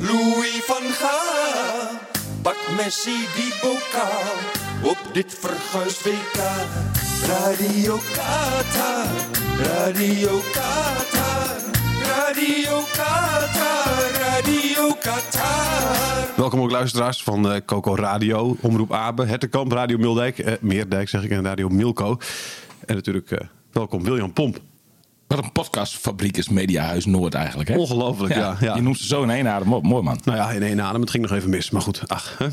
Louis van Gaal. Pak Messi die bokaal op dit verguisd WK. Radio Qatar, Radio Qatar, Radio Qatar, Radio Qatar. Welkom ook luisteraars van eh, Coco Radio, Omroep Abe, Hertekamp, Radio Mildijk, eh, Meerdijk zeg ik en Radio Milko. En natuurlijk eh, welkom William Pomp. Wat een podcastfabriek is Mediahuis Noord eigenlijk. Hè? Ongelooflijk, ja, ja. Je noemt ze zo in één adem op. Mooi man. Nou ja, in één adem. Het ging nog even mis, maar goed. Ach, hè?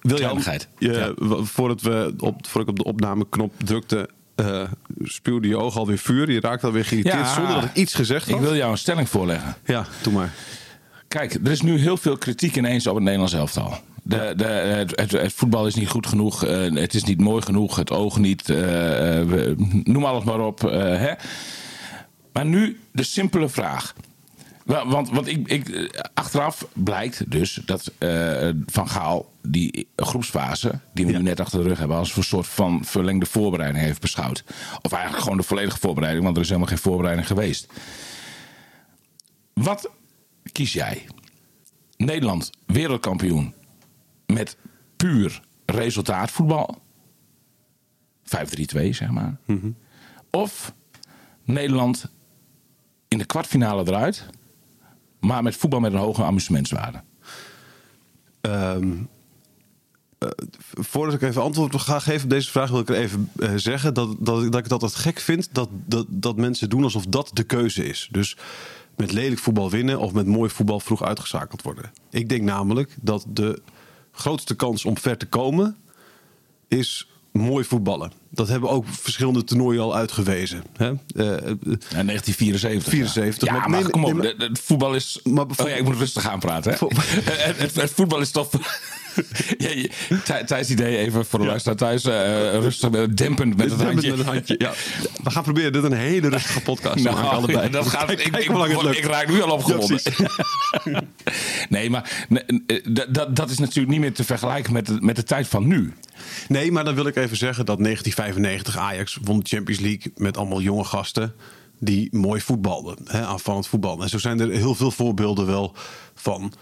Kleinigheid. je, Ja. voordat, we op, voordat ik op de opnameknop drukte, eh spuwde je oog alweer vuur. Je raakte alweer geïrriteerd Ja. zonder dat ik iets gezegd Ik had. wil jou een stelling voorleggen. Ja, doe maar. Kijk, er is nu heel veel kritiek ineens op het Nederlands elftal. De, de, het, het, het voetbal is niet goed genoeg, eh, het is niet mooi genoeg, het oog niet, eh, we- noem alles maar op. hè. Maar nu de simpele vraag. Wa- Want, want ik, ik, eh, achteraf blijkt dus dat eh, Van Gaal die groepsfase, die we Ja. nu net achter de rug hebben, als een soort van verlengde voorbereiding heeft beschouwd. Of eigenlijk gewoon de volledige voorbereiding, want er is helemaal geen voorbereiding geweest. Wat kies jij? Nederland wereldkampioen met puur resultaatvoetbal. 5-3-2, zeg maar. Of Nederland in de kwartfinale eruit, maar met voetbal met een hoge amusementswaarde. Ehm, eh, voordat ik even antwoord ga geven op deze vraag, wil ik er even eh, zeggen dat, dat, ik- dat ik het gek vind dat, dat, dat mensen doen alsof dat de keuze is. Dus met lelijk voetbal winnen of met mooi voetbal vroeg uitgeschakeld worden. Ik denk namelijk dat de grootste kans om ver te komen is mooi voetballen. Dat hebben ook verschillende toernooien al uitgewezen. Hè? Eh, eh, Ja, 1974. 74, Ja, maar maar, nee, kom op. nee, maar- Het voetbal is... Maar oh ja, ik moet rustig aan praten. Hè? Het, het, het voetbal is toch... ja, Thijs idee even voor de luisteraar thuis. eh, rustig, eh, dempend met het Met handje. een handje. Ja. We gaan proberen dit een hele rustige podcast te maken. Nou, Allebei. dat gaat, ik, ik, ik, raak nu al opgewonden. Ja, nee, maar eh, dat- dat, is natuurlijk niet meer te vergelijken met de, met de tijd van nu. Nee, maar dan wil ik even zeggen dat 1995 Ajax won de Champions League met allemaal jonge gasten die mooi voetbalden, hè, aanvallend voetbalden. En zo zijn er heel veel voorbeelden wel van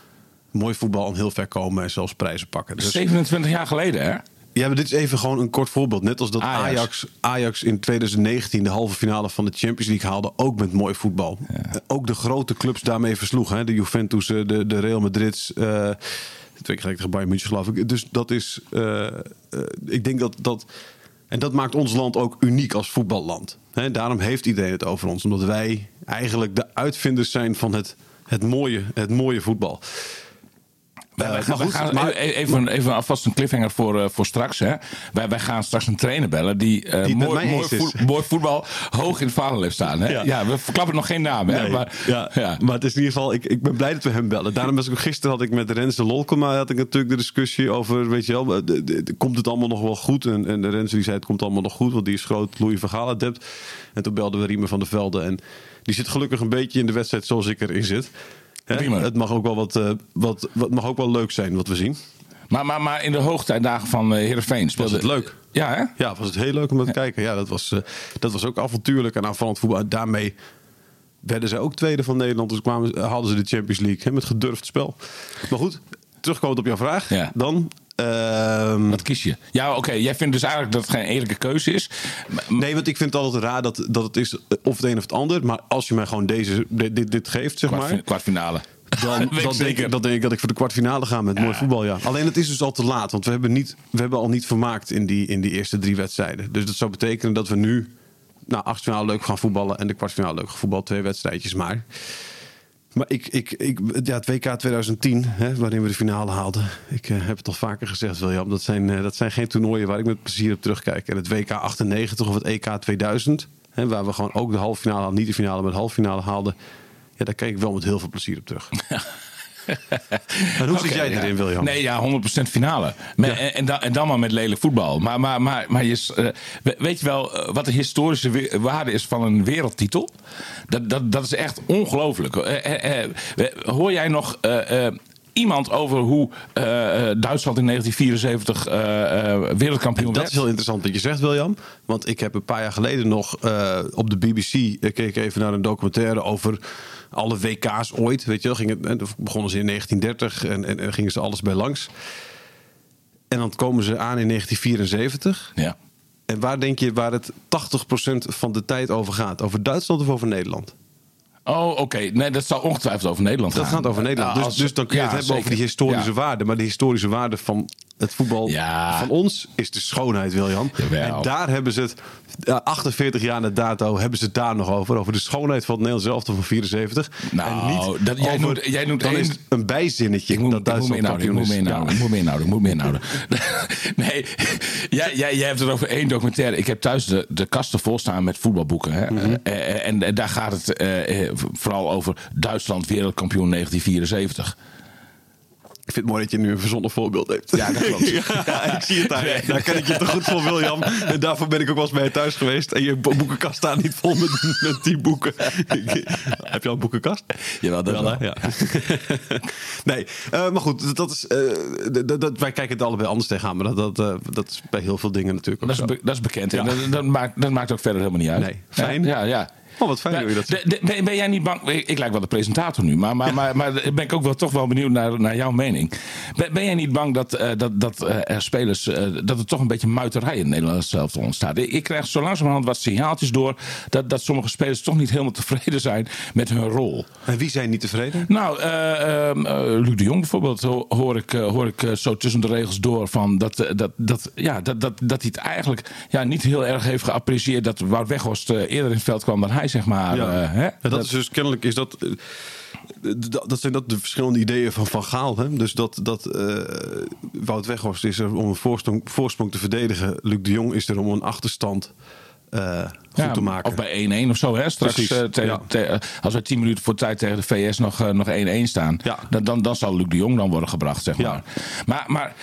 mooi voetbal en heel ver komen en zelfs prijzen pakken. Dus, 27 jaar geleden, hè? Ja, maar dit is even gewoon een kort voorbeeld. Net als dat Ajax. Ajax, Ajax in 2019 de halve finale van de Champions League haalde, ook met mooi voetbal. Eh, Ook de grote clubs daarmee versloegen. Hè? De Juventus, eh, de, de Real Madrid. eh twee keer gelijk tegen Bayern München geloof ik. Dus dat is, ik denk dat dat... En dat maakt ons land ook uniek als voetballand. Hè? Daarom heeft iedereen het over ons. Omdat wij eigenlijk de uitvinders zijn van het, het, mooie, het mooie voetbal. Wij, wij gaan, maar wij goed, gaan- maar- even, even alvast een cliffhanger voor, eh, voor straks. Hè. Wij, wij gaan straks een trainer bellen die, eh, Die mooi, mooi, voet- voetbal hoog in het vaandel heeft staan. Hè. Ja. Ja. we verklappen nog geen naam. Hè, Nee, maar, ja, ja. maar het is in ieder geval, ik, ik ben blij dat we hem bellen. Daarom was ik gisteren had ik met Renze Lolkema had ik natuurlijk de discussie over, weet je wel, de- de- de- komt het allemaal nog wel goed? En, en de Renze die zei het komt allemaal nog goed, want die is groot Louis van Gaal adept. En toen belden we Riemer van der Velde en die zit gelukkig een beetje in de wedstrijd zoals ik erin zit. Het mag ook wel wat, eh, wat, wat mag ook wel leuk zijn wat we zien. Maar, maar, maar in de hoogtijdagen van uh, Heerenveen speelde... het leuk? Ja, hè? Ja, was het heel leuk om te kijken. Ja, dat was, eh, dat was ook avontuurlijk en aanvallend voetbal. Daarmee werden zij ook tweede van Nederland. Dus kwamen, haalden ze de Champions League hè, met gedurfd spel. Maar goed, terugkomend op jouw vraag. Ja. Dan. Ehm, Wat kies je? Ja, oké. Jij vindt dus eigenlijk dat het geen eerlijke keuze is. Maar- nee, want ik vind het altijd raar dat, dat het is of het een of het ander. Maar als je mij gewoon deze, dit, dit, dit geeft, zeg maar. Kwartfinale. Dan, dan, denk ik, dan denk ik dat ik voor de kwartfinale ga met mooi voetbal. Ja. Alleen het is dus al te laat. Want we hebben, niet, we hebben al niet vermaakt in die, in die eerste drie wedstrijden. Dus dat zou betekenen dat we nu nou, achtfinale leuk gaan voetballen. En de kwartfinale leuk gaan voetballen. Twee wedstrijdjes maar. Maar ik, ik, ik, ja, het WK 2010, hè, waarin we de finale haalden. Ik eh, heb het al vaker gezegd, William. Dat zijn, eh, dat zijn geen toernooien waar ik met plezier op terugkijk. En het WK 98 of het EK 2000, hè, waar we gewoon ook de halve finale. Niet de finale, maar de halve finale haalden. Ja, daar kijk ik wel met heel veel plezier op terug. En hoe zit jij ja. erin, William? Nee, ja, 100% finale. En, en, dan, maar met lelijk voetbal. Maar, maar, maar, maar je, eh, we- weet je wel eh, wat de historische waarde is van een wereldtitel? Dat, dat, dat is echt ongelooflijk. Eh, hoor jij nog iemand over hoe Duitsland in 1974 eh, eh, wereldkampioen Dat werd? is heel interessant wat je zegt, William. Want ik heb een paar jaar geleden nog op de BBC... keek even naar een documentaire over alle WK's ooit. Weet je wel, ging het, eh, begonnen ze in 1930 en, en, en gingen ze alles bij langs. En dan komen ze aan in 1974. Ja. En waar denk je waar het 80% van de tijd over gaat? Over Duitsland of over Nederland? Oh, oké. Nee, dat zal ongetwijfeld over Nederland Dat gaan. gaat over Nederland. Ja, Dus, als- dus dan kun je ja, het hebben over die historische Ja. waarde. Maar de historische waarde van het voetbal Ja. van ons is de schoonheid, William. Jawel. En daar hebben ze het, ja, 48 jaar na dato, hebben ze het daar nog over. Over de schoonheid van het Nederlands elftal van 74. Nou, en niet dat- jij over- noemt- jij noemt dan één- is het een bijzinnetje Ik moet, dat Duitsland inhouden, ik moet me kampioen is. inhouden, ik moet me inhouden, ik moet me inhouden. nee, jij, jij, jij hebt het over één documentaire. Ik heb thuis de, de kasten vol staan met voetbalboeken. Hè? Mhm. Eh, eh, en, en daar gaat het eh, eh, vooral over Duitsland wereldkampioen 1974. Ik vind het mooi dat je nu een verzonnen voorbeeld hebt. Ja, dat klopt. ja, ik zie het daar. Daar ken ik je te goed voor, William. En daarvoor ben ik ook wel eens bij je thuis geweest. En je bo- boekenkast staat niet vol met, met die boeken. Heb je al een boekenkast? Jawel, dat wel. Ja. nee, eh, maar goed, dat is, eh, d- d- dat, wij kijken het allebei anders tegenaan. Maar dat, dat, eh, dat is bij heel veel dingen natuurlijk ook Dat is, be- dat is bekend. Ja. En dat, dat, maakt, dat maakt ook verder helemaal niet uit. Nee, fijn. Ja, ja. Oh, wat fijn dat je dat ben, ben jij niet bang? Ik, ik lijk wel de presentator nu, maar, maar, maar, maar ben ik ook wel toch wel benieuwd naar, naar jouw mening. Ben, ben jij niet bang dat, eh, dat, dat eh, er spelers, eh, dat er toch een beetje muiterij in het Nederlands zelf ontstaat? Ik, ik krijg zo langzamerhand wat signaaltjes door dat, dat sommige spelers toch niet helemaal tevreden zijn met hun rol. En wie zijn niet tevreden? Nou, eh, ehm, eh, Luc de Jong bijvoorbeeld ho- hoor ik, hoor ik zo tussen de regels door van dat, dat, dat, ja, dat, dat, dat hij het eigenlijk ja, niet heel erg heeft geapprecieerd dat Wout Weghorst eerder in het veld kwam dan hij, zeg maar. Ja. eh, hè? Dat, is dus kennelijk is dat. eh, Dat zijn dat de verschillende ideeën van Van Gaal. Hè? Dus dat, dat eh, Wout Weghorst is er om een voorsprong, voorsprong te verdedigen. Luc de Jong is er om een achterstand eh, goed Ja, te maken. Of bij 1-1 of zo, hè? Straks, ja. te- als we 10 minuten voor tijd tegen de VS nog, eh, nog 1-1 staan, Ja. dan, dan, dan zal Luc de Jong dan worden gebracht, zeg maar. Maar, maar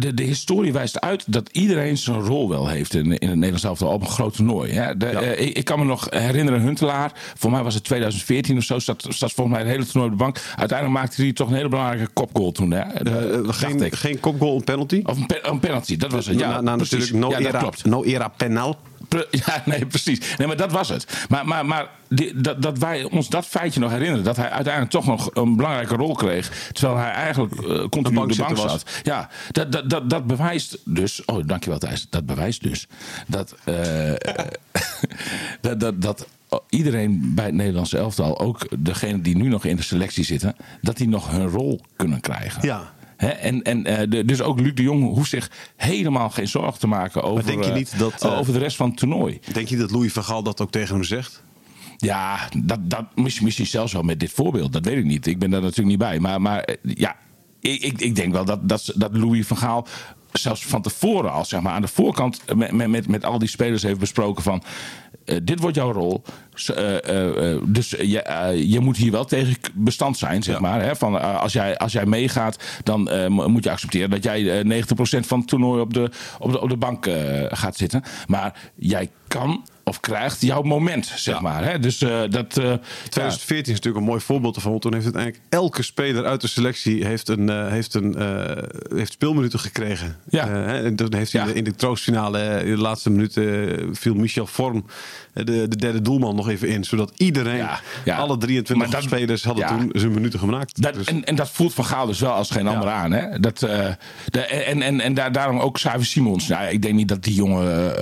de, de historie wijst uit dat iedereen zijn rol wel heeft in, in het Nederlands elftal op een groot toernooi. Hè? De, Ja. eh, ik, ik kan me nog herinneren, Huntelaar, voor mij was het 2014 of zo, zat, zat volgens mij het hele toernooi op de bank. Uiteindelijk maakte hij toch een hele belangrijke kopgoal toen. Hè? Eh, De- eh, geen, geen kopgoal, een penalty. Of een, pe- een penalty, dat was het. Ja, na, natuurlijk no, Ja, era, klopt. no era penal. Ja, nee, precies. Nee, maar dat was het. Maar, maar, maar die- dat, dat wij ons dat feitje nog herinneren. Dat hij uiteindelijk toch nog een belangrijke rol kreeg. Terwijl hij eigenlijk eh, continu op de bank zat. Ja, dat, dat, dat, dat bewijst dus. Oh, dankjewel Thijs. Dat bewijst dus. Dat, eh, dat, dat, dat iedereen bij het Nederlandse elftal, ook degene die nu nog in de selectie zitten, dat die nog hun rol kunnen krijgen. Ja. En en eh, de- dus ook Luc de Jong hoeft zich helemaal geen zorgen te maken over, denk je eh, niet dat, eh, over de rest van het toernooi. Denk je dat Louis van Gaal dat ook tegen hem zegt? Ja, dat, dat misschien, misschien zelfs wel met dit voorbeeld. Dat weet ik niet. Ik ben daar natuurlijk niet bij. Maar, maar ja, ik, ik, ik denk wel dat, dat, dat Louis van Gaal zelfs van tevoren al zeg maar, aan de voorkant met, met, met, met al die spelers heeft besproken van... dit wordt jouw rol. Eh, eh, eh, dus je, je moet hier wel tegen bestand zijn, zeg Ja. maar. Hè? Van, als, jij, als jij meegaat, dan mo- moet je accepteren dat jij eh, 90% van het toernooi op de, op de, op de bank gaat zitten. Maar jij kan of krijgt jouw moment, zeg Ja. maar. Hè? Dus dat. ja. 2014 is natuurlijk een mooi voorbeeld ervan. Want toen heeft uiteindelijk elke speler uit de selectie heeft, een, heeft, een, heeft speelminuten gekregen. Ja. En toen heeft hij Ja. in de- in de troostfinale, in de laatste minuten, viel Michel Vorm, de, de derde doelman, nog even in. Zodat iedereen, Ja, ja. alle 23 Maar dat- spelers, hadden ja. toen zijn minuten gemaakt. Dat, Dus- en, en dat voelt Van Gaal dus wel als geen ander aan. Hè? Dat, eh, de, en en, en daar, daarom ook Xavi Simons. Nou, ik denk niet dat die jongen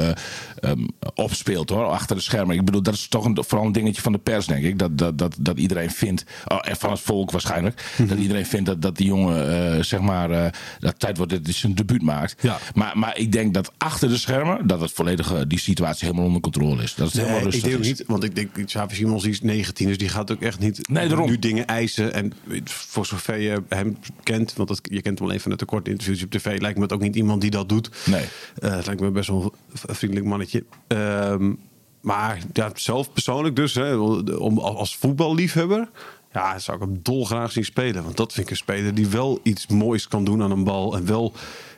eh, eh, ehm, opspeelt hoor, achter de schermen. Ik bedoel, dat is toch een, vooral een dingetje van de pers, denk ik. Dat, dat, dat, dat iedereen vindt, oh, en van het volk waarschijnlijk, Mhm. dat iedereen vindt dat, dat die jongen, eh, zeg maar, eh, dat tijd wordt dat hij zijn debuut maakt. Ja. Maar, maar ik denk dat achter de schermen, dat het volledige, die situatie helemaal onder controle is. Dat het helemaal Nee, ik rustig denk is. niet, want ik denk, Xavi Simons die is 19, dus die gaat ook echt niet Nee, daarom. nu dingen eisen. En voor zover je hem kent, want dat, je kent hem alleen van het korte interviews op tv, lijkt me het ook niet iemand die dat doet. Nee. Eh, het lijkt me best wel een vriendelijk mannetje. Ehm, maar ja, zelf persoonlijk dus, hè, om, als voetballiefhebber, Ja, zou ik hem dolgraag zien spelen. Want dat vind ik een speler die wel iets moois kan doen aan een bal. En wel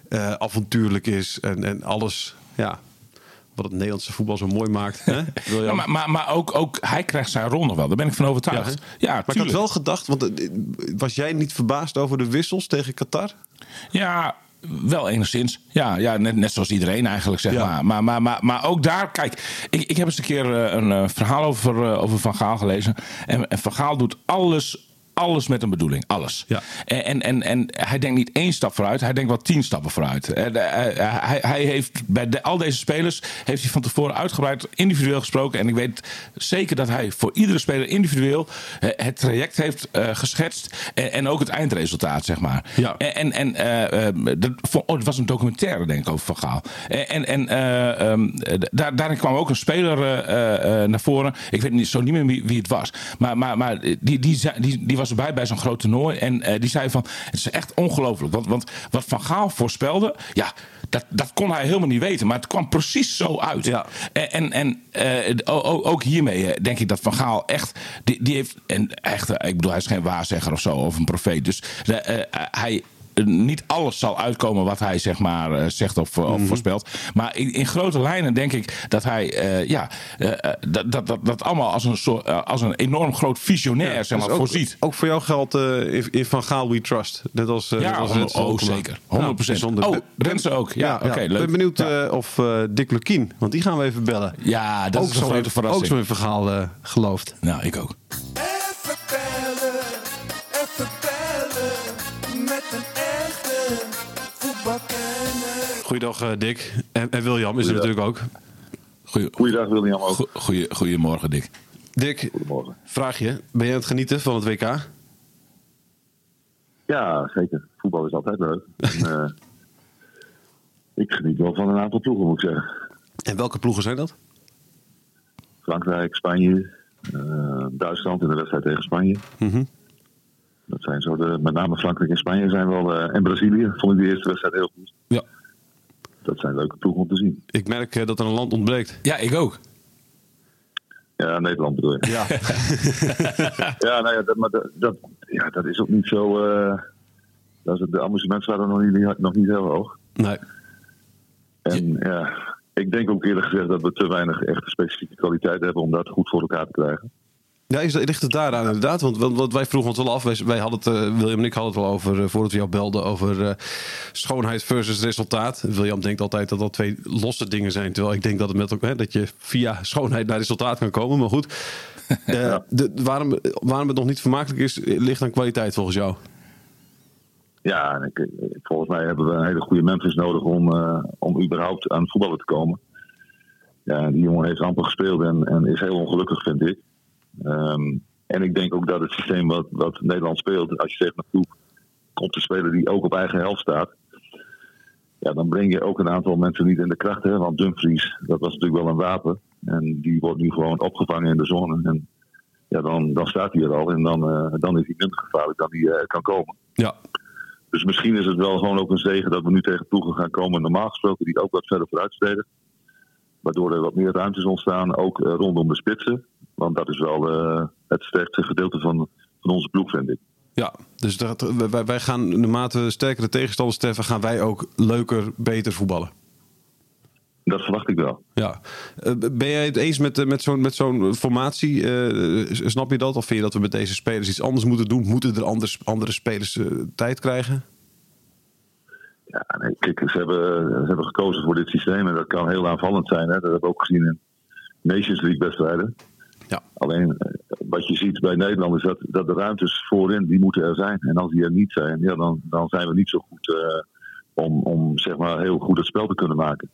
eh, avontuurlijk is. En, en alles, ja, wat het Nederlandse voetbal zo mooi maakt. Hè? Wil Ja, maar, maar, maar ook, ook hij krijgt zijn rol nog wel. Daar ben ik van overtuigd. Ja, maar ik had wel gedacht, want eh, was jij niet verbaasd over de wissels tegen Qatar? Ja, wel enigszins. Ja, ja net, net zoals iedereen eigenlijk, zeg Ja. maar. Maar, maar, maar. maar ook daar, kijk, ik, ik heb eens een keer eh, een eh, verhaal over, eh, over Van Gaal gelezen. En, en Van Gaal doet alles, alles met een bedoeling. Alles. Ja. En, en, en, en hij denkt niet één stap vooruit, hij denkt wel tien stappen vooruit. En, eh, hij, hij heeft bij de- al deze spelers heeft hij van tevoren uitgebreid individueel gesproken. En ik weet zeker dat hij voor iedere speler individueel eh, het traject heeft eh, geschetst. En, en ook het eindresultaat, zeg maar. Ja. En, en, en eh, eh, dat, oh, het was een documentaire, denk ik, over Van Gaal. En, en, en eh, d- daar, daarin kwam ook een speler eh, eh, naar voren. Ik weet niet, zo niet meer wie, wie het was. Maar, maar, maar die, die, die, die was erbij bij zo'n groot toernooi. En eh, die zei van, het is echt ongelooflijk. Want, want wat Van Gaal voorspelde, ja, dat, dat kon hij helemaal niet weten. Maar het kwam precies zo uit. Ja. En, en, en eh, ook hiermee eh, denk ik dat Van Gaal echt... Die, die heeft, en echt, ik bedoel, hij is geen waarzegger of zo, of een profeet. Dus hij... eh, Niet alles zal uitkomen wat hij zeg maar eh, zegt of, of voorspelt. Maar in, in grote lijnen denk ik dat hij eh, ja, eh, eh, dat, dat, dat, dat allemaal als een, soort, eh, als een enorm groot visionair zeg maar, Dus ook, voorziet. ook voor jou geldt eh, in, in Van Gaal We Trust. Net als, eh, Ja, net als oh, Alkmaar. zeker. 100%. bijzonder. Oh, Renze ook. Ja, oké, Ik leuk. ben benieuwd Ja. eh, of eh, Dick Lukien, want die gaan we even bellen. Ja, dat ook is een grote in- verrassing. Ook zo in verhaal eh, gelooft. Nou, ik ook. Goeiedag eh, Dick. En, en William is er natuurlijk ook. Goeie, Goeiedag William ook. goe- goeie, goedemorgen, Dick. Dick, Goedemorgen. vraag je. Ben je aan het genieten van het WK? Ja, zeker. Voetbal is altijd leuk. En, eh, ik geniet wel van een aantal ploegen, moet ik zeggen. En welke ploegen zijn dat? Frankrijk, Spanje, eh, Duitsland in de wedstrijd tegen Spanje. Mhm. Dat zijn zo de, met name Frankrijk en Spanje zijn wel. eh, en Brazilië vond ik de eerste wedstrijd heel goed. Ja. Dat zijn leuke ploegen om te zien. Ik merk eh, dat er een land ontbreekt. Ja, ik ook. Ja, Nederland bedoel je. Ja. Ja, nou ja, dat, maar dat, dat, ja, dat is ook niet zo. eh, dat is, de amusementswaarde nog niet, nog niet heel hoog. nee. En ja, ik denk ook eerlijk gezegd dat we te weinig echte specifieke kwaliteit hebben om dat goed voor elkaar te krijgen. Ja, is, ligt het daaraan inderdaad? Want, want, want wij vroegen ons wel af. Wij, wij hadden het, eh, William en ik hadden het wel over, eh, voordat we jou belden, over eh, schoonheid versus resultaat. William denkt altijd dat dat twee losse dingen zijn. Terwijl ik denk dat, het met, ook- hè, dat je via schoonheid naar resultaat kan komen. Maar goed, de, waarom, waarom het nog niet vermakelijk is, ligt aan kwaliteit volgens jou. Ja, ik, volgens mij hebben we een hele goede Memphis nodig om, eh, om überhaupt aan het voetballen te komen. Ja, die jongen heeft amper gespeeld en, en is heel ongelukkig, vind ik. Ehm, en ik denk ook dat het systeem wat, wat Nederland speelt, als je tegen een ploeg komt te spelen die ook op eigen helft staat, ja, dan breng je ook een aantal mensen niet in de kracht. Hè? Want Dumfries, dat was natuurlijk wel een wapen. En die wordt nu gewoon opgevangen in de zone. En ja, dan, dan staat hij er al en dan, eh, dan is hij minder gevaarlijk dan hij eh, kan komen. Ja, Dus misschien is het wel gewoon ook een zegen dat we nu tegen ploegen gaan komen, normaal gesproken, die ook wat verder vooruit steden. Waardoor er wat meer ruimtes ontstaan, ook eh, rondom de spitsen. Want dat is wel eh, het sterkste gedeelte van, van onze ploeg, vind ik. ja. dus dat, wij, wij gaan naarmate we sterkere tegenstanders treffen, gaan wij ook leuker, beter voetballen. Dat verwacht ik wel. Ja. Eh, ben jij het eens met, eh, met zo'n met zo'n formatie? Snap je dat? Of vind je dat we met deze spelers iets anders moeten doen? Moeten er anders, andere spelers tijd krijgen? Ja, nee, kijk, ze hebben, ze hebben gekozen voor dit systeem en dat kan heel aanvallend zijn. Hè? Dat hebben we ook gezien in Nations League wedstrijden. Ja. Alleen eh, wat je ziet bij Nederland is dat, dat de ruimtes voorin, die moeten er zijn. En als die er niet zijn, ja, dan, dan zijn we niet zo goed eh, om, om zeg maar heel goed het spel te kunnen maken.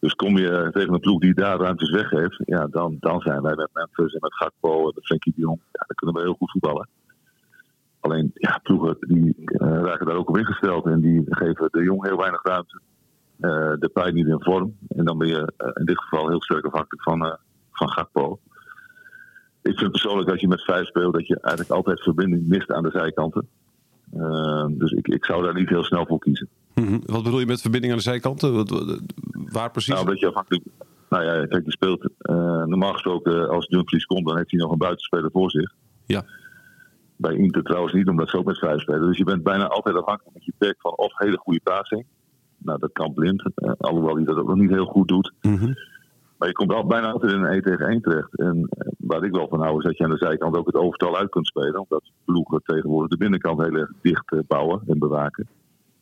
Dus kom je tegen een ploeg die daar ruimtes weggeeft, ja, dan, dan zijn wij met Memphis en met Gakpo en met Frenkie de Jong, ja, dan kunnen we heel goed voetballen. Alleen, ja, ploegen die eh, raken daar ook op ingesteld en die geven de Jong heel weinig ruimte. De pijn niet in vorm. En dan ben je in dit geval heel sterk afhankelijk van, van Gakpo. Ik vind persoonlijk als je met vijf speelt dat je eigenlijk altijd verbinding mist aan de zijkanten. Eh, dus ik, ik zou daar niet heel snel voor kiezen. Mhm. Wat bedoel je met verbinding aan de zijkanten? Wat, wat- waar precies? Nou, dat je afhankelijk. Nou ja, kijk, die speelt. eh, normaal gesproken, als Dumfries komt, dan heeft hij nog een buitenspeler voor zich. Ja. Bij Inter trouwens niet, omdat ze ook met vijf spelen. Dus je bent bijna altijd afhankelijk met je back van of hele goede passing. Nou, dat kan blind, eh, alhoewel hij dat ook nog niet heel goed doet. Maar je komt al bijna altijd in een 1 tegen 1 terecht. En eh, waar ik wel van hou is dat je aan de zijkant ook het overtal uit kunt spelen. Omdat ploegen tegenwoordig de binnenkant heel erg dicht eh, bouwen en bewaken.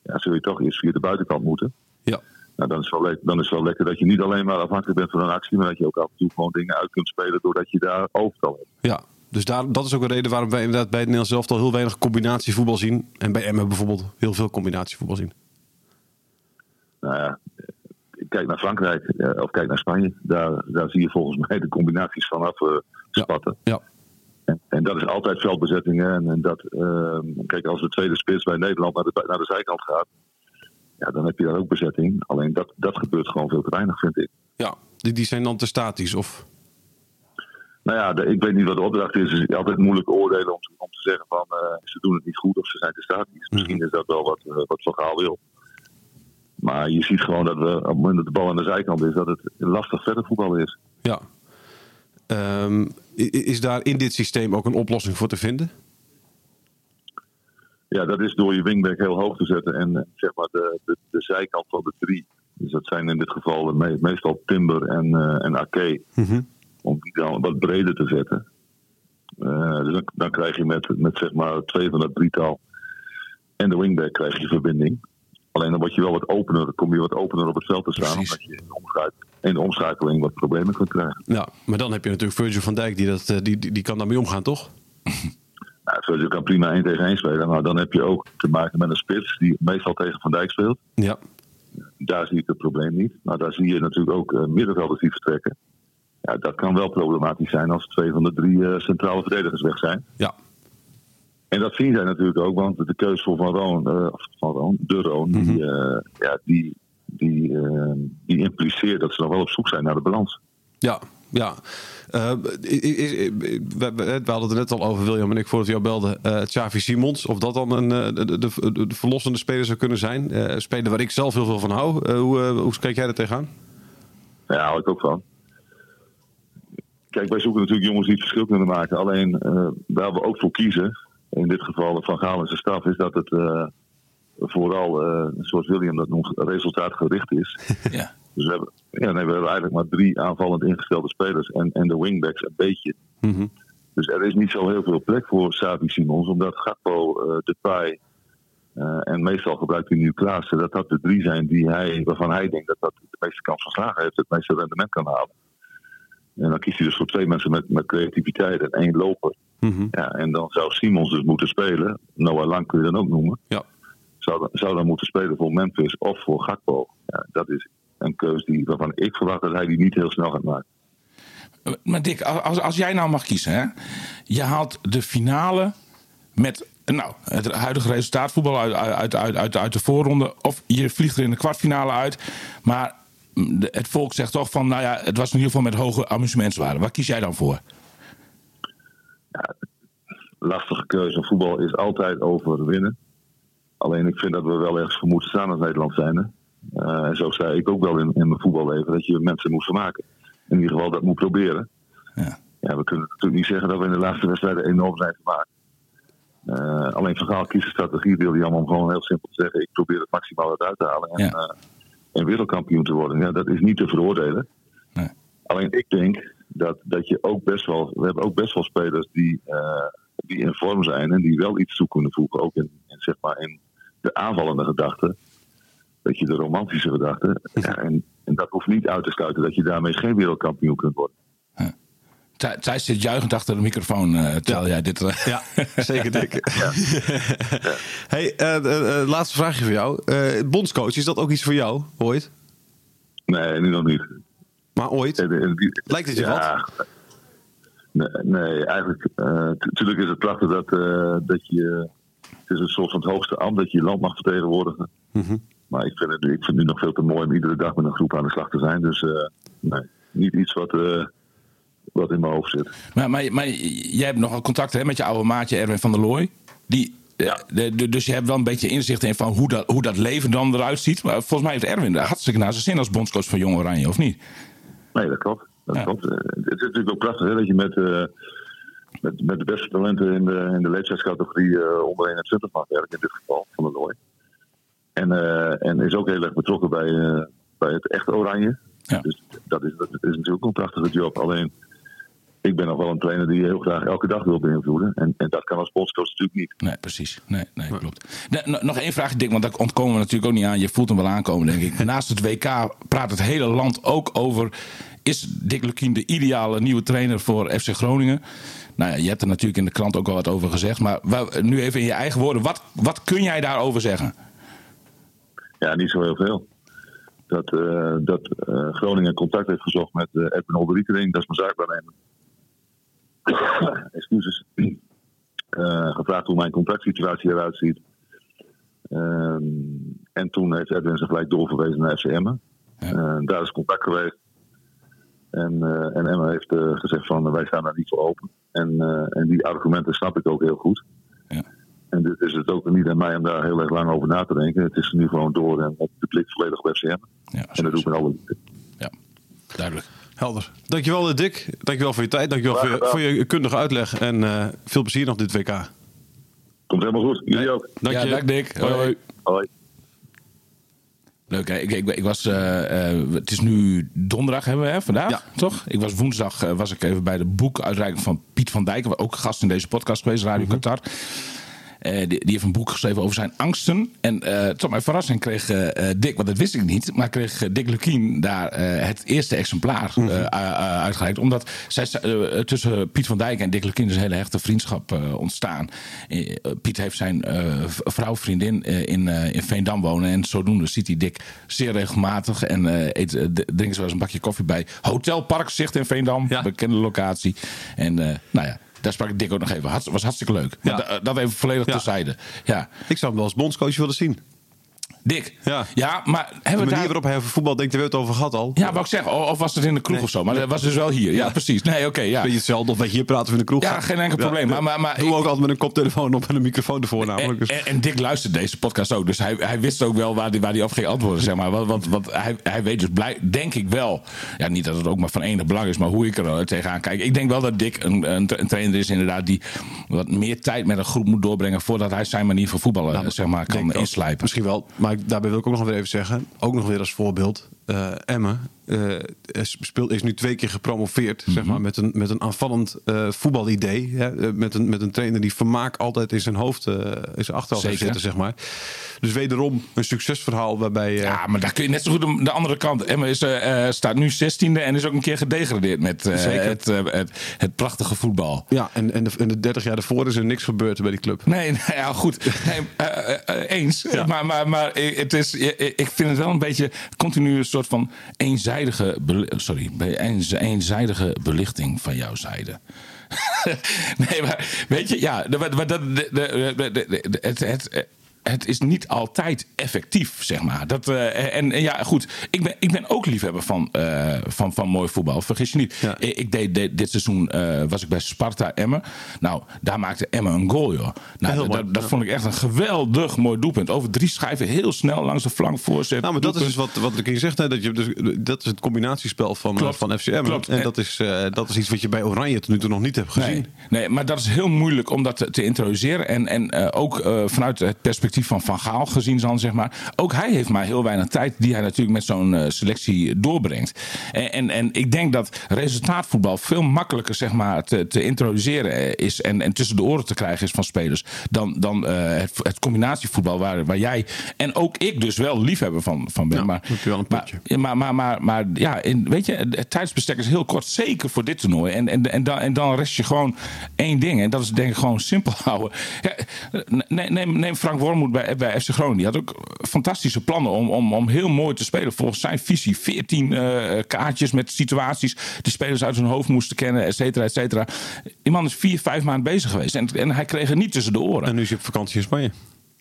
Ja, zul je toch eerst via de buitenkant moeten. Ja. Nou, dan, is het wel dan is het wel lekker dat je niet alleen maar afhankelijk bent van een actie, maar dat je ook af en toe gewoon dingen uit kunt spelen doordat je daar overtal hebt. Ja, dus daar, dat is ook een reden waarom wij inderdaad bij het Nederlands elftal heel weinig combinatievoetbal zien. En bij Emmen bijvoorbeeld heel veel combinatievoetbal zien. Nou ja, kijk naar Frankrijk eh, of kijk naar Spanje. Daar, daar zie je volgens mij de combinaties vanaf eh spatten. Ja, En, en dat is altijd veldbezettingen. En, en dat, ehm, kijk, als de tweede spits bij Nederland naar de, naar de zijkant gaat, ja, dan heb je daar ook bezetting. Alleen dat, dat gebeurt gewoon veel te weinig, vind ik. ja. Die, die zijn dan te statisch. Of... Nou ja, de- ik weet niet wat de opdracht is. Het is altijd moeilijk oordelen om, te- om te zeggen van eh, ze doen het niet goed of ze zijn te statisch. Misschien is dat wel wat, eh, wat Van Gaal wil. Maar je ziet gewoon dat we op het moment dat de bal aan de zijkant is, dat het lastig verder voetbal is. Ja. Ehm, is daar in dit systeem ook een oplossing voor te vinden? Ja, dat is door je wingback heel hoog te zetten en eh, zeg maar de, de, de zijkant van de drie. Dus dat zijn in dit geval me- meestal Timber en, eh en Ake. Om die dan wat breder te zetten. Eh, dus dan, dan krijg je met, met zeg maar twee van dat drietal en de wingback krijg je verbinding. Alleen dan word je wel wat opener, dan kom je wat opener op het veld te staan. Precies. Omdat je in de, omschakeling, in de omschakeling wat problemen kunt krijgen. Ja, maar dan heb je natuurlijk Virgil van Dijk, die, dat, eh, die, die, die kan daarmee omgaan, toch? Nou, Virgil kan prima 1 tegen 1 spelen. Maar dan heb je ook te maken met een spits die meestal tegen Van Dijk speelt. Ja. Daar zie ik het probleem niet. Maar daar zie je natuurlijk ook eh, middenvelders die vertrekken. Ja, dat kan wel problematisch zijn als twee van de drie eh, centrale verdedigers weg zijn. Ja. En dat zien zij natuurlijk ook, want de keuze voor Van Roon, of Van Roon, de Roon, die, eh, ja, die, die, eh, die impliceert dat ze nog wel op zoek zijn naar de balans. Ja, ja. We, hadden het er net al over, William en ik, voordat jou belden. eh Xavi Simons, of dat dan een, de, de, de, de verlossende speler zou kunnen zijn. Eh speler waar ik zelf heel veel van hou. Hoe, hoe kijk jij er tegenaan? Ja, daar hou ik ook van. Kijk, wij zoeken natuurlijk jongens die het verschil kunnen maken. Alleen eh, waar we ook voor kiezen, in dit geval Van Gaal en zijn staf, is dat het eh, vooral, eh, zoals William dat noemt, resultaatgericht is. Ja. Dus we hebben, ja, nee, we hebben eigenlijk maar drie aanvallend ingestelde spelers en, en de wingbacks een beetje. Dus er is niet zo heel veel plek voor Savi Simons, omdat Gakpo, eh Depay eh, en meestal gebruikt hij nu Klaassen, dat dat de drie zijn die hij, waarvan hij denkt dat dat de meeste kans van slagen heeft, het meeste rendement kan halen. En dan kiest hij dus voor twee mensen met, met creativiteit en één loper. Ja, en dan zou Simons dus moeten spelen. Noah Lang kun je dan ook noemen. Ja. Zou, dan- zou dan moeten spelen voor Memphis of voor Gakpo. Ja, dat is een keus die, waarvan ik verwacht dat hij die niet heel snel gaat maken. Maar Dick, als, als jij nou mag kiezen, hè? je haalt de finale met nou, het huidige resultaat voetbal uit, uit, uit, uit, uit de voorronde, of je vliegt er in de kwartfinale uit, maar mm, het volk zegt toch van, nou ja, het was in ieder geval met hoge amusementswaarde. Waar kies jij dan voor? Lastige keuze. Voetbal is altijd over winnen. Alleen ik vind dat we wel ergens voor moeten staan als Nederland zijn. en zo zei ik ook wel in, in mijn voetballeven dat je mensen moet vermaken. In ieder geval dat moet proberen. Ja. Ja, we kunnen natuurlijk niet zeggen dat we in de laatste wedstrijden enorm zijn gemaakt. Eh, alleen kiest een strategie, wil allemaal om gewoon heel simpel te zeggen: ik probeer het maximaal uit te halen en, Ja. eh, en wereldkampioen te worden. Ja, dat is niet te veroordelen. Nee. Alleen ik denk dat, dat je ook best wel, we hebben ook best wel spelers die, eh, die in vorm zijn en die wel iets toe kunnen voegen, ook in, in, zeg maar in de aanvallende gedachten. Dat je de romantische gedachten. Ja, en, en dat hoeft niet uit te sluiten dat je daarmee geen wereldkampioen kunt worden. Thij- Thijs zit juichend achter de microfoon, eh terwijl jij dit... eh, Ja, zeker dik. hey, eh, eh, eh, laatste vraagje voor jou. Eh, bondscoach, is dat ook iets voor jou, ooit? Nee, nu nog niet. Maar ooit? En- en die- Lijkt het je ja, Nee, nee eigenlijk. Natuurlijk is het prachtig dat, eh, dat je. Het is een soort van het hoogste ambt dat je je land mag vertegenwoordigen. Mhm. Maar ik vind, het, ik vind het nu nog veel te mooi om iedere dag met een groep aan de slag te zijn. Dus eh, nee, niet iets wat, eh, wat in mijn hoofd zit. Maar, maar, maar jij hebt nogal contact hè, met je oude maatje Erwin van der Looy. Die, Ja. de, de- dus je hebt wel een beetje inzicht in van hoe dat, hoe dat leven dan eruit ziet. Maar volgens mij heeft Erwin daar hartstikke naar zijn zin als bondscoach van Jong Oranje, of niet? Nee, dat klopt. Dat Ja. klopt. Eh, Het is natuurlijk ook prachtig hè, dat je met, eh, met, met de beste talenten in de, in de leeftijdscategorie eh, onder 21 mag eigenlijk in dit geval, van de Nooy. En, en is ook heel erg betrokken bij, bij het echte Oranje. Ja. Dus dat is, dat is natuurlijk ook een prachtige job. Alleen, ik ben nog wel een trainer die heel graag elke dag wil beïnvloeden. En, en dat kan als bondscoach natuurlijk niet. Nee, precies. Nee, nee klopt. Nog één vraag, Dick, want daar ontkomen we natuurlijk ook niet aan. Je voelt hem wel aankomen, denk ik. Naast het WK praat het hele land ook over... is Dick Lukien de ideale nieuwe trainer voor FC Groningen? Nou ja, je hebt er natuurlijk in de krant ook al wat over gezegd. Maar nu even in je eigen woorden. Wat, wat kun jij daarover zeggen? Ja, niet zo heel veel. Dat, eh, dat eh, Groningen contact heeft gezocht met eh Edwin Olderikering, dat is mijn zaakwaarnemer. Excuses. Eh, gevraagd hoe mijn contractsituatie eruit ziet. Ehm, en toen heeft Edwin zich gelijk doorverwezen naar FCM. daar is contact geweest. En, eh, en Emma heeft eh, gezegd van wij staan daar niet voor open. En, eh, en die argumenten snap ik ook heel goed. Ja. En dit is het ook niet aan mij om daar heel erg lang over na te denken. Het is nu gewoon door en met de blik volledig op FCM. Ja, En dat doe ik alle liefde. Ja, duidelijk. Helder. Dankjewel eh, Dick. Dankjewel voor je tijd. Dankjewel voor je, voor je kundige uitleg. En eh, veel plezier nog dit WK. Komt helemaal goed. Jullie ook. Dank ja, je. dank Dick. Hoi, hoi. Hoi. Leuk, hè? Ik, ik, ik was, eh, eh, het is nu donderdag hebben we hè, vandaag, Ja. toch? Ik was woensdag was ik even bij de boekuitreiking van Piet van Dijk, ook gast in deze podcast geweest, Radio Qatar. Eh, die, die heeft een boek geschreven over zijn angsten. En eh, tot mijn verrassing kreeg eh, Dick, want dat wist ik niet, maar kreeg Dick Lukien daar het eerste exemplaar uh, uitgereikt. Omdat zij, tussen Piet van Dijk en Dick Lukien is een hele hechte vriendschap ontstaan. Piet heeft zijn vrouw, vriendin in, in Veendam wonen. En zodoende ziet hij Dick zeer regelmatig. En eet, d- drinken ze wel eens een bakje koffie bij Hotel Parkzicht in Veendam. Ja. Bekende locatie. En nou ja, daar sprak ik Dick ook nog even. Het was hartstikke leuk. Ja. Maar da- dat even volledig terzijde. Ja. Ik zou hem wel als bondscoach willen zien. Dick. Ja. ja maar De hebben we manier daar... waarop hij over voetbal denkt, daar hebben we het over gehad al. Ja, wou ik zeggen. Of was het in de kroeg Nee. of zo? Maar dat was dus wel hier. Ja, precies. Nee, oké. ja. Weet je hetzelfde of je hier praten of in de kroeg Ja, geen enkel probleem. Maar- maar- maar Doe ik- ook altijd met een koptelefoon op en een microfoon ervoor namelijk. En, Dus. en, en Dick luistert deze podcast ook. Dus hij, hij wist ook wel waar hij waar die op ging antwoorden. Zeg maar. Want, want, want hij, hij weet dus, blij, denk ik wel. Ja, niet dat het ook maar van enig belang is, maar hoe ik er tegenaan kijk. Ik denk wel dat Dick een, een, tra- een trainer is, inderdaad, die wat meer tijd met een groep moet doorbrengen. voordat hij zijn manier van voetballen Nou, zeg maar, kan inslijpen. Misschien wel. Maar daarbij wil ik ook nog weer even zeggen. Ook nog weer als voorbeeld. Eh Emmen eh, is, speelt, is nu twee keer gepromoveerd. Zeg Mhm. maar, met, een, met een aanvallend eh, voetbalidee. Hè, met, een, met een trainer die vermaak altijd in zijn hoofd, in zijn achterhoofd heeft zitten. Zeg maar. Dus wederom een succesverhaal waarbij... Ja, maar daar kun je net zo goed de- de andere kant. Emma is, staat nu 16e en is ook een keer gedegradeerd met het, het, het prachtige voetbal. ja, en, en, de, en de 30 jaar daarvoor is er niks gebeurd bij die club. Nee, nou ja, goed. Nee, eens. Maar, maar, maar het is, ik vind het wel een beetje continu een soort van eenzijdige, beli- sorry, eenzijdige belichting van jouw zijde. nee, maar weet je, ja, de- de- de- het, het, het is niet altijd effectief, zeg maar. Dat, eh, en, en ja, goed, ik ben, ik ben ook liefhebber van, eh, van, van mooi voetbal. Vergis je niet. Ja. Ik, ik deed dit, dit seizoen, eh, was ik bij Sparta Emmen. Nou, daar maakte Emmen een goal, joh. Nou, dat, dat, Ja. vond ik echt een geweldig mooi doelpunt. Over drie schijven, heel snel langs de flank voorzet. Nou, maar dat is dus wat, wat ik in zegt. Hè, dat, je, dus, dat is het combinatiespel van, Klopt. van FCM. Klopt. En dat is, dat is iets wat je bij Oranje tot nu toe nog niet hebt gezien. Nee, nee, maar dat is heel moeilijk om dat te, te introduceren. En, en ook vanuit het perspectief van Van Gaal gezien, dan, zeg maar. Ook hij heeft maar heel weinig tijd die hij natuurlijk met zo'n eh, selectie doorbrengt. En, en, en ik denk dat resultaatvoetbal veel makkelijker zeg maar, te, te introduceren eh, is. En, en tussen de oren te krijgen is van spelers. Dan, dan eh, het, het combinatievoetbal waar, waar jij en ook ik dus wel liefhebber van, van ben. Ja, maar, je wel een maar, maar, maar, maar, maar ja, in, weet je, het tijdsbestek is heel kort. Zeker voor dit toernooi. En, en, en, dan, en dan rest je gewoon één ding. En dat is denk ik gewoon simpel houden. Ja, neem, neem, Frank Wormoed bij, bij FC Groningen. Die had ook fantastische plannen om, om, om heel mooi te spelen. Volgens zijn visie. 14 eh, kaartjes met situaties. Die spelers uit hun hoofd moesten kennen, et cetera, et cetera. Die man is vier, vijf maanden bezig geweest. En, en hij kreeg het niet tussen de oren. En nu is hij op vakantie in Spanje.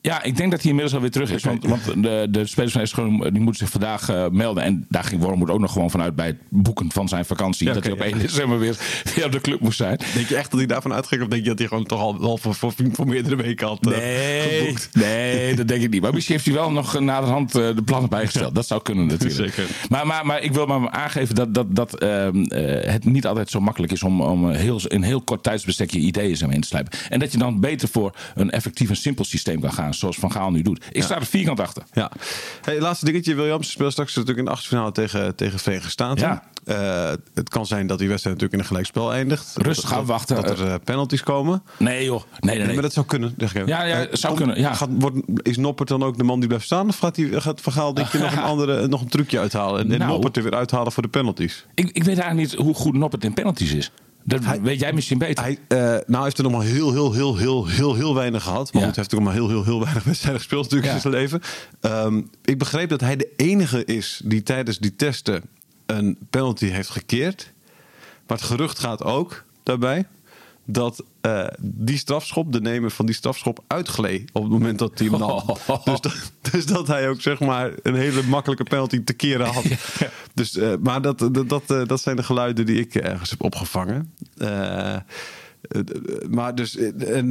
Ja, ik denk dat hij inmiddels alweer terug is. Want, want de, de spelers van Eschoon die moeten zich vandaag eh, melden. En daar ging Wormoed ook nog gewoon vanuit bij het boeken van zijn vakantie. Ja, dat hij op ja. 1 december weer, weer op de club moest zijn. Denk je echt dat hij daarvan uitging? Of denk je dat hij gewoon toch al wel voor, voor, voor meerdere weken had eh, Nee, geboekt? nee, dat denk ik niet. Maar misschien heeft hij wel nog eh, naderhand eh, de plannen bijgesteld. Dat zou kunnen natuurlijk. Zeker. Maar, maar, maar ik wil maar aangeven dat, dat, dat ehm, eh, het niet altijd zo makkelijk is om, om heel, in heel kort tijdsbestek je ideeën in te slijpen. En dat je dan beter voor een effectief en simpel systeem kan gaan, zoals Van Gaal nu doet. Ik sta er vierkant achter. Ja. Hey, laatste dingetje. Williams speelt straks natuurlijk in de achtste tegen, tegen Verenigde Staten. Ja. Eh, het kan zijn dat die wedstrijd natuurlijk in een gelijkspel eindigt. Rustig dat, afwachten. Dat, er eh, penalties komen. Nee joh, nee, nee, nee. Maar dat zou kunnen. Zeg ik even. Ja, ja, Eh, zou komt- kunnen, ja. Gaat, wordt, is Noppert dan ook de man die blijft staan? Of gaat, die, gaat Van Gaal denk je nog een, andere, nog een trucje uithalen? En, en Nou. Noppert er weer uithalen voor de penalties? Ik, ik weet eigenlijk niet hoe goed Noppert in penalties is. Dat Hij- weet jij misschien beter. Hij, eh, nou, heeft er nog maar heel, heel, heel, heel, heel, heel weinig gehad. Maar Ja. goed, hij heeft ook maar heel, heel, heel weinig wedstrijden gespeeld natuurlijk Ja. in zijn leven. Ehm, ik begreep dat hij de enige is die tijdens die testen een penalty heeft gekeerd. Maar het gerucht gaat ook daarbij dat eh, die strafschop, de nemer van die strafschop, uitgleed op het moment dat hij hem nam. Dus, dat, dus dat hij ook zeg maar een hele makkelijke penalty te keren had. Dus, eh, maar dat, dat, dat, eh, dat zijn de geluiden die ik ergens heb opgevangen. Maar, dus,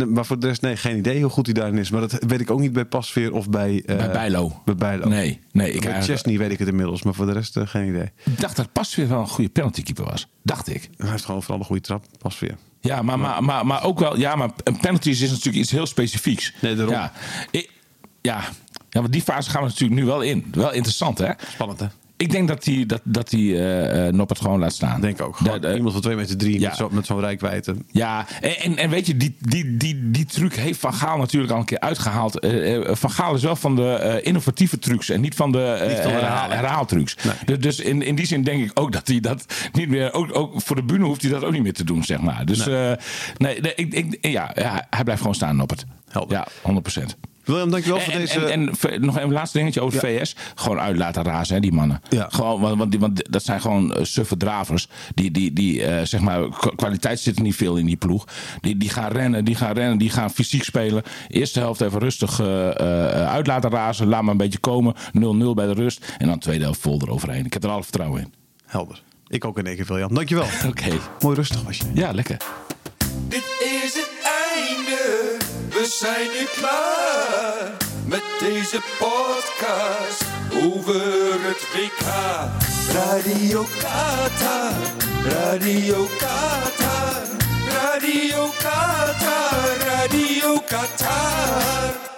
maar voor de rest, nee, geen idee hoe goed hij daarin is. Maar dat weet ik ook niet bij Pasveer of bij... Bij Bijlo. Bij Bijlo. Nee, nee, ik bij Chesney weet ik het inmiddels, maar voor de rest geen idee. Ik dacht dat pas weer wel een goede penaltykeeper was. Dacht ik. Hij heeft gewoon vooral een goede trap, Pasveer. Ja, maar, maar, maar, maar ook wel. Ja, maar een penalties is natuurlijk iets heel specifieks. Nee, daarom. Ja, ik, ja. ja, maar die fase gaan we natuurlijk nu wel in. Wel interessant, hè? Spannend, hè? Ik denk dat hij dat, dat die, eh eh, Noppert gewoon laat staan. Denk ook. Gewoon da- iemand van 2 meter 3 Ja. met zo- met zo'n rijkwijde. Ja, en, en, en weet je, die, die, die, die truc heeft Van Gaal natuurlijk al een keer uitgehaald. Eh, eh, van Gaal is wel van de eh, innovatieve trucs en niet van de eh, Niet van de herhaal- herhaaltrucs. Nee. Dus, in, in die zin denk ik ook dat hij dat niet meer... Ook, ook voor de bühne hoeft hij dat ook niet meer te doen, zeg maar. Dus nee, nee, ik, ik, ja, ja, hij blijft gewoon staan op het. Helder. Ja, 100 procent. William, dankjewel voor En, deze... en, en nog een laatste dingetje over de VS. Gewoon uit laten razen, hè, die mannen. Ja. Gewoon, want, want, die- want dat zijn gewoon uh, suffe dravers. Die, die, die eh, zeg maar, kwa- kwaliteit zit er niet veel in die ploeg. Die, die gaan rennen, die gaan rennen, die gaan fysiek spelen. Eerste helft even rustig eh, eh, uit laten razen. Laat maar een beetje komen. 0-0 bij de rust. En dan tweede helft vol eroverheen. Ik heb er alle vertrouwen in. Helder. Ik ook in één keer, William. Dankjewel. Oké. Mooi rustig was je. Ja, lekker. Dit zijn nu klaar met deze podcast over het WK. Radio Qatar, Radio Qatar, Radio Qatar, Radio Qatar.